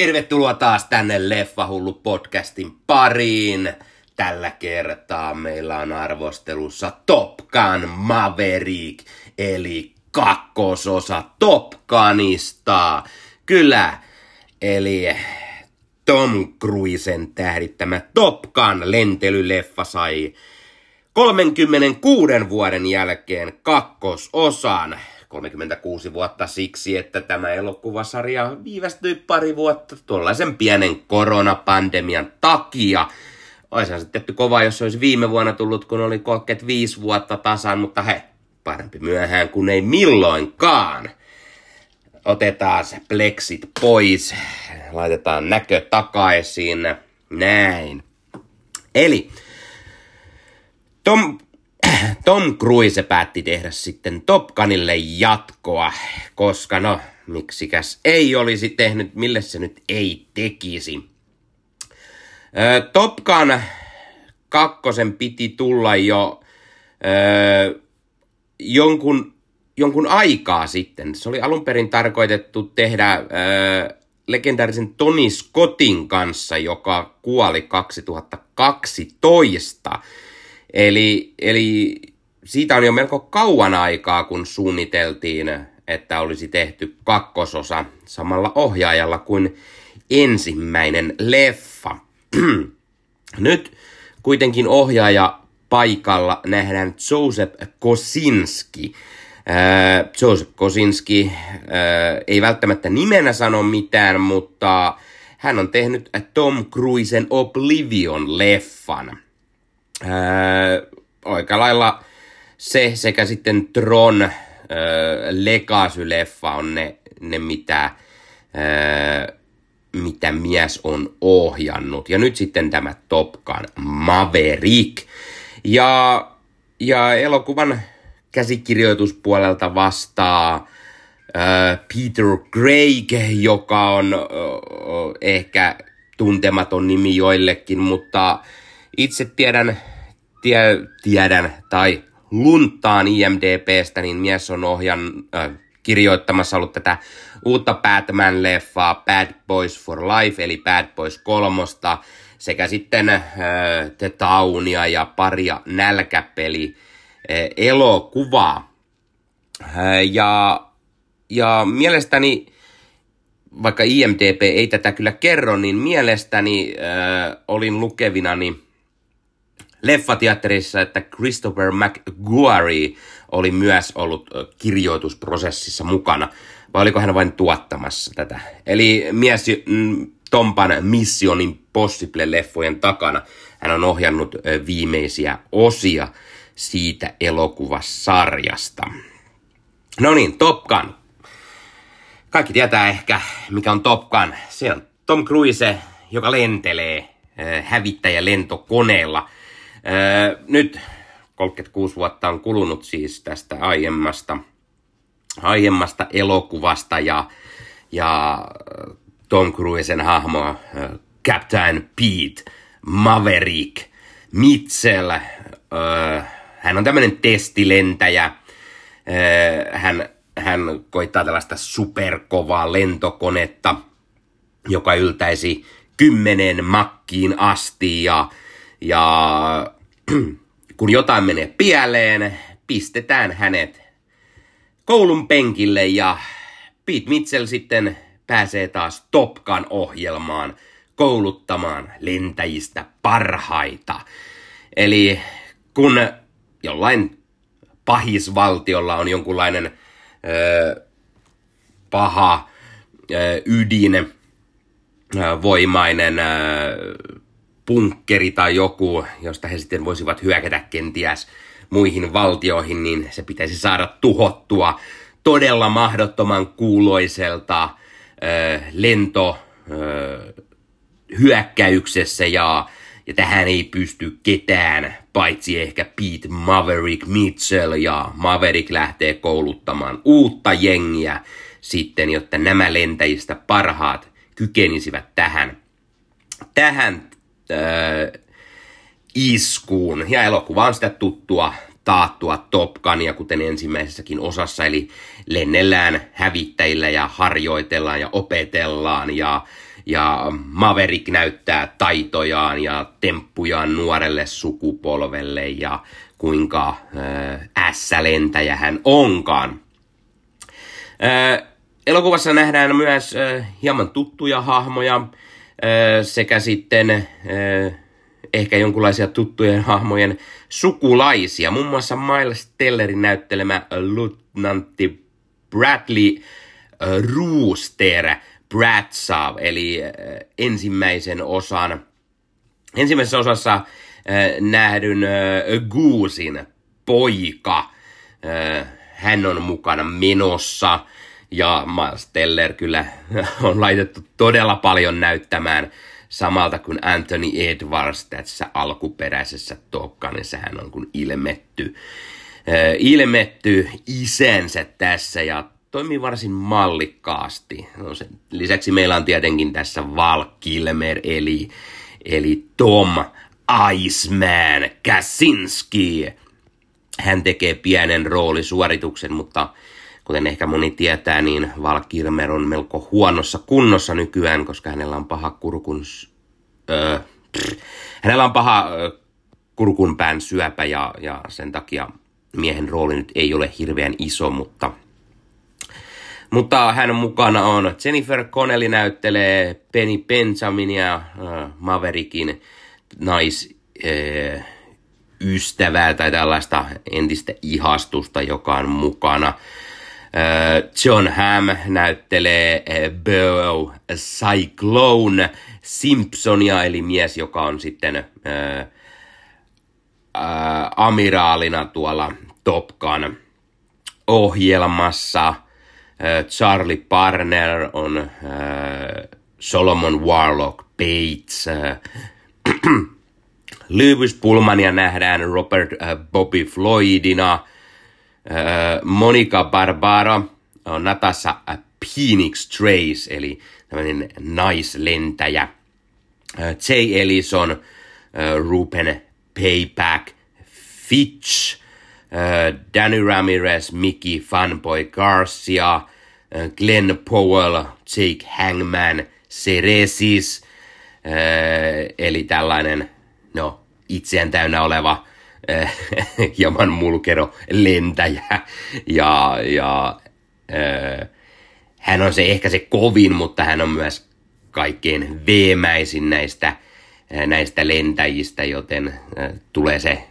Tervetuloa taas tänne Leffahullu podcastin pariin. Tällä kertaa meillä on arvostelussa Top Gun Maverick, eli kakkososa Top Gunista. Kyllä, eli Tom Cruisen tähdittämä Top Gun lentelyleffa sai 36 vuoden jälkeen kakkososan. 36 vuotta siksi, että tämä elokuvasarja viivästyi pari vuotta tuollaisen pienen koronapandemian takia. Oishan se tehty kova, jos se olisi viime vuonna tullut, kun oli 35 vuotta tasan, mutta he, parempi myöhään kuin ei milloinkaan. Otetaan se pleksit pois, laitetaan näkö takaisin, näin. Eli Tom Tom Cruise päätti tehdä sitten Top Gunille jatkoa, koska no, miksikäs ei olisi tehnyt, mille se nyt ei tekisi. Ö, Top Gun kakkosen piti tulla jo ö, jonkun, jonkun aikaa sitten. Se oli alun perin tarkoitettu tehdä ö, legendaarisen Tony Scottin kanssa, joka kuoli 2012. Eli, eli siitä on jo melko kauan aikaa, kun suunniteltiin, että olisi tehty kakkososa samalla ohjaajalla kuin ensimmäinen leffa. Nyt kuitenkin ohjaaja paikalla nähdään Joseph Kosinski. Äh, Joseph Kosinski äh, ei välttämättä nimenä sano mitään, mutta hän on tehnyt Tom Cruisen Oblivion-leffan. Äh, aika lailla se sekä sitten Tron äh, Legacy-leffa on ne, ne mitä, äh, mitä mies on ohjannut. Ja nyt sitten tämä Top Gun Maverick. Ja, ja elokuvan käsikirjoituspuolelta vastaa äh, Peter Craig, joka on äh, ehkä tuntematon nimi joillekin, mutta itse tiedän, tie, tiedän tai lunttaan IMDBstä, niin mies on ohjan äh, kirjoittamassa ollut tätä uutta Batman-leffaa Bad Boys for Life, eli Bad Boys kolmosta, sekä sitten äh, The Townia ja paria nälkäpeli äh, elokuvaa. Äh, ja, ja mielestäni, vaikka IMDB ei tätä kyllä kerro, niin mielestäni äh, olin lukevinani leffateatterissa, että Christopher McGuire oli myös ollut kirjoitusprosessissa mukana, vai oliko hän vain tuottamassa tätä? Eli mies mm, Tompan Mission Impossible-leffojen takana. Hän on ohjannut viimeisiä osia siitä elokuvasarjasta. No niin, Top Gun. Kaikki tietää ehkä, mikä on Top Gun. Se on Tom Cruise, joka lentelee hävittäjä lentokoneella – nyt 36 vuotta on kulunut siis tästä aiemmasta, aiemmasta elokuvasta ja, ja Tom Cruisen hahmo Captain Pete Maverick Mitchell. Hän on tämmöinen testilentäjä. Hän, hän koittaa tällaista superkovaa lentokonetta, joka yltäisi kymmenen makkiin asti ja ja kun jotain menee pieleen, pistetään hänet koulun penkille ja Pete Mitchell sitten pääsee taas Top Gun ohjelmaan kouluttamaan lentäjistä parhaita. Eli kun jollain pahisvaltiolla on jonkunlainen ö, paha ö, ydin, voimainen ö, punkkeri tai joku, josta he sitten voisivat hyökätä kenties muihin valtioihin, niin se pitäisi saada tuhottua todella mahdottoman kuuloiselta ö, lento ö, hyökkäyksessä ja, ja tähän ei pysty ketään, paitsi ehkä Pete Maverick Mitchell ja Maverick lähtee kouluttamaan uutta jengiä sitten, jotta nämä lentäjistä parhaat kykenisivät tähän, tähän äh, iskuun. Ja elokuva on sitä tuttua taattua Top Gunia, kuten ensimmäisessäkin osassa, eli lennellään hävittäjillä ja harjoitellaan ja opetellaan ja, ja Maverick näyttää taitojaan ja temppujaan nuorelle sukupolvelle ja kuinka äh, ässälentäjä hän onkaan. Äh, elokuvassa nähdään myös äh, hieman tuttuja hahmoja sekä sitten ehkä jonkinlaisia tuttujen hahmojen sukulaisia. Muun muassa Miles Tellerin näyttelemä Lieutenantti Bradley Rooster Bradsaw, eli ensimmäisen osan, ensimmäisessä osassa äh, nähdyn Goosin poika. Hän on mukana menossa ja Miles Teller kyllä on laitettu todella paljon näyttämään samalta kuin Anthony Edwards tässä alkuperäisessä Tokkanissa hän on kuin ilmetty, äh, ilmetty isänsä tässä ja toimii varsin mallikkaasti. No sen lisäksi meillä on tietenkin tässä Val Kilmer eli, eli Tom Iceman Kaczynski. Hän tekee pienen roolisuorituksen, mutta kuten ehkä moni tietää, niin Val Kilmer on melko huonossa kunnossa nykyään, koska hänellä on paha kurkun... Öö, hänellä on paha öö, kurkunpään syöpä ja, ja sen takia miehen rooli nyt ei ole hirveän iso, mutta mutta hän mukana on Jennifer Connelly näyttelee Penny Benzaminia, äh, Maverickin nais, äh, tai tällaista entistä ihastusta, joka on mukana. John Hamm näyttelee Bo Cyclone Simpsonia, eli mies, joka on sitten ää, ää, amiraalina tuolla Top Gun ohjelmassa. Charlie Parner on Solomon Warlock Bates. Lewis Pullmania nähdään Robert Bobby Floydina – Monica Barbara on Natassa Phoenix Trace, eli tämmöinen naislentäjä. Jay Ellison, Ruben Payback, Fitch, Danny Ramirez, Mickey Fanboy Garcia, Glenn Powell, Jake Hangman, Ceresis, eli tällainen, no, itseään täynnä oleva hieman mulkero lentäjä ja, ja äh, hän on se ehkä se kovin, mutta hän on myös kaikkein veemäisin näistä, äh, näistä lentäjistä, joten tulee se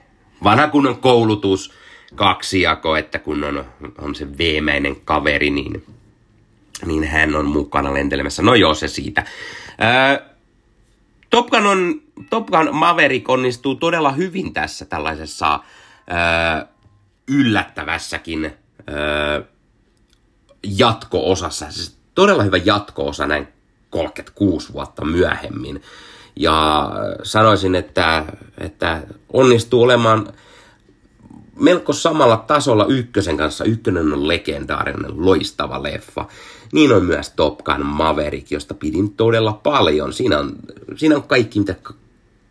vanha kunnon koulutus, kaksijako, että kun on, on se veemäinen kaveri, niin, niin hän on mukana lentelemässä. No joo, se siitä. Äh, Top Gun, on, Top Gun Maverick onnistuu todella hyvin tässä tällaisessa ö, yllättävässäkin ö, jatko-osassa. Siis todella hyvä jatko-osa näin 36 vuotta myöhemmin. Ja sanoisin, että, että onnistuu olemaan melko samalla tasolla ykkösen kanssa. Ykkönen on legendaarinen, loistava leffa. Niin on myös Top Gun Maverick, josta pidin todella paljon. Siinä on, siinä on kaikki, mitä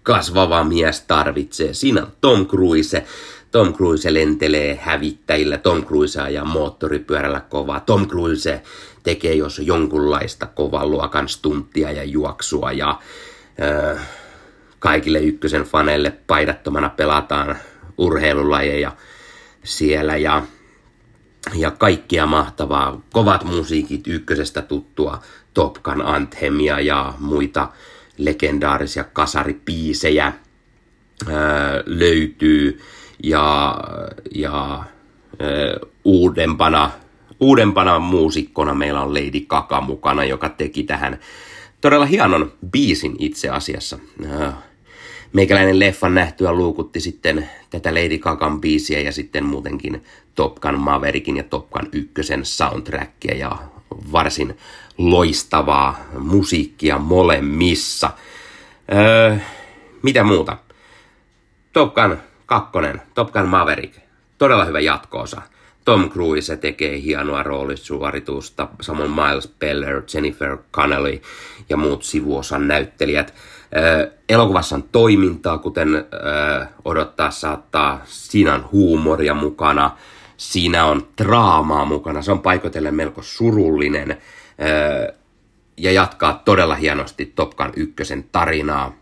kasvava mies tarvitsee. Siinä on Tom Cruise. Tom Cruise lentelee hävittäjillä, Tom Cruise ajaa moottoripyörällä kovaa, Tom Cruise tekee jos jonkunlaista kovan luokan stunttia ja juoksua ja äh, kaikille ykkösen faneille paidattomana pelataan urheilulajeja siellä ja, ja kaikkia mahtavaa. Kovat musiikit, ykkösestä tuttua Top Gun Anthemia ja muita legendaarisia kasaripiisejä ää, löytyy ja, ja ää, uudempana, uudempana muusikkona meillä on Lady Kaka mukana, joka teki tähän todella hienon biisin itse asiassa. Ää, meikäläinen leffan nähtyä luukutti sitten tätä Lady Gagan biisiä ja sitten muutenkin Top Gun Maverickin ja Top Gun 1 soundtrackia ja varsin loistavaa musiikkia molemmissa. Öö, mitä muuta? Top Gun 2, Top Gun Maverick, todella hyvä jatkoosa. Tom Cruise tekee hienoa roolisuoritusta, samoin Miles Beller, Jennifer Connelly ja muut sivuosan näyttelijät. Elokuvassa on toimintaa, kuten odottaa saattaa. Siinä on huumoria mukana, siinä on draamaa mukana. Se on paikoitellen melko surullinen. ja jatkaa todella hienosti Top Gun ykkösen tarinaa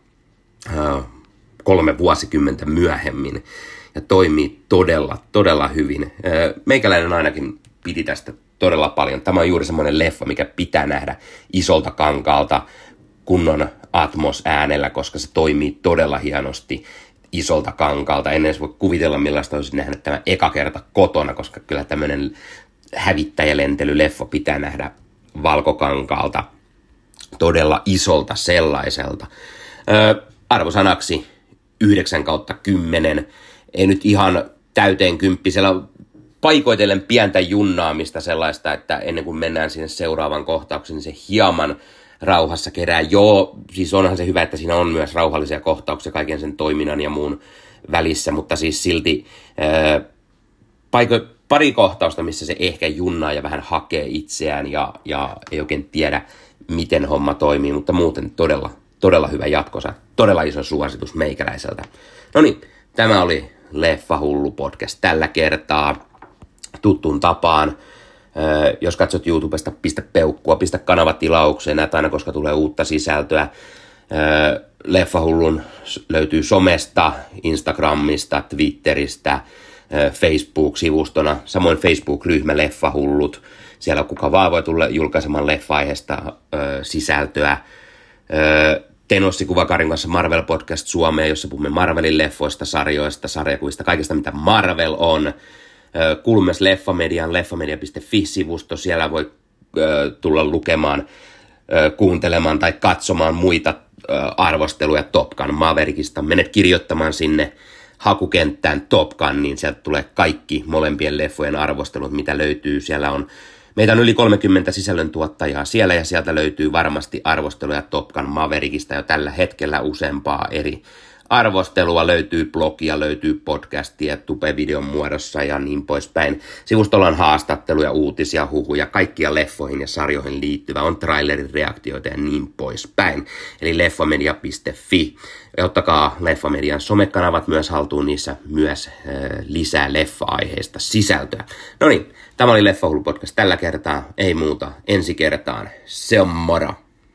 kolme vuosikymmentä myöhemmin ja toimii todella, todella hyvin. Meikäläinen ainakin piti tästä todella paljon. Tämä on juuri semmoinen leffa, mikä pitää nähdä isolta kankaalta kunnon atmos-äänellä, koska se toimii todella hienosti isolta kankaalta. En edes voi kuvitella, millaista olisi nähdä tämä eka kerta kotona, koska kyllä tämmöinen hävittäjälentelyleffa pitää nähdä valkokankaalta todella isolta sellaiselta. Ö, arvosanaksi 9 kautta 10. Ei nyt ihan täyteen kymppi, siellä on paikoitellen pientä junnaamista sellaista, että ennen kuin mennään sinne seuraavan kohtauksen, niin se hieman rauhassa kerää. Joo, siis onhan se hyvä, että siinä on myös rauhallisia kohtauksia kaiken sen toiminnan ja muun välissä, mutta siis silti ää, paiko, pari kohtausta, missä se ehkä junnaa ja vähän hakee itseään ja, ja ei oikein tiedä, miten homma toimii, mutta muuten todella, todella hyvä jatkosa. Todella iso suositus meikäläiseltä. No niin, tämä oli Leffa Hullu podcast tällä kertaa tuttuun tapaan. Jos katsot YouTubesta, pistä peukkua, pistä kanava tilaukseen, näet aina koska tulee uutta sisältöä. Leffahullun löytyy somesta, Instagramista, Twitteristä, Facebook-sivustona, samoin Facebook-ryhmä Leffahullut. Siellä kuka vaan voi tulla julkaisemaan leffa-aiheesta sisältöä. Tenossi Kuvakarin kanssa Marvel Podcast Suomeen, jossa puhumme Marvelin leffoista, sarjoista, sarjakuvista, kaikesta mitä Marvel on. Kuulu myös Leffamedian, leffamedia.fi-sivusto, siellä voi tulla lukemaan, kuuntelemaan tai katsomaan muita arvosteluja Top Gun Maverickista. Menet kirjoittamaan sinne hakukenttään Top Gun, niin sieltä tulee kaikki molempien leffojen arvostelut, mitä löytyy. Siellä on Meitä on yli 30 sisällöntuottajaa siellä ja sieltä löytyy varmasti arvosteluja Top Gun Maverickista jo tällä hetkellä useampaa eri arvostelua, löytyy blogia, löytyy podcastia, tupe-videon muodossa ja niin poispäin. Sivustolla on haastatteluja, uutisia, huhuja, kaikkia leffoihin ja sarjoihin liittyvä, on trailerin reaktioita ja niin poispäin. Eli leffamedia.fi. Ja ottakaa Leffamedian somekanavat myös haltuun, niissä myös äh, lisää leffa-aiheista sisältöä. No niin, tämä oli Leffahullu podcast tällä kertaa, ei muuta, ensi kertaan. Se on moro!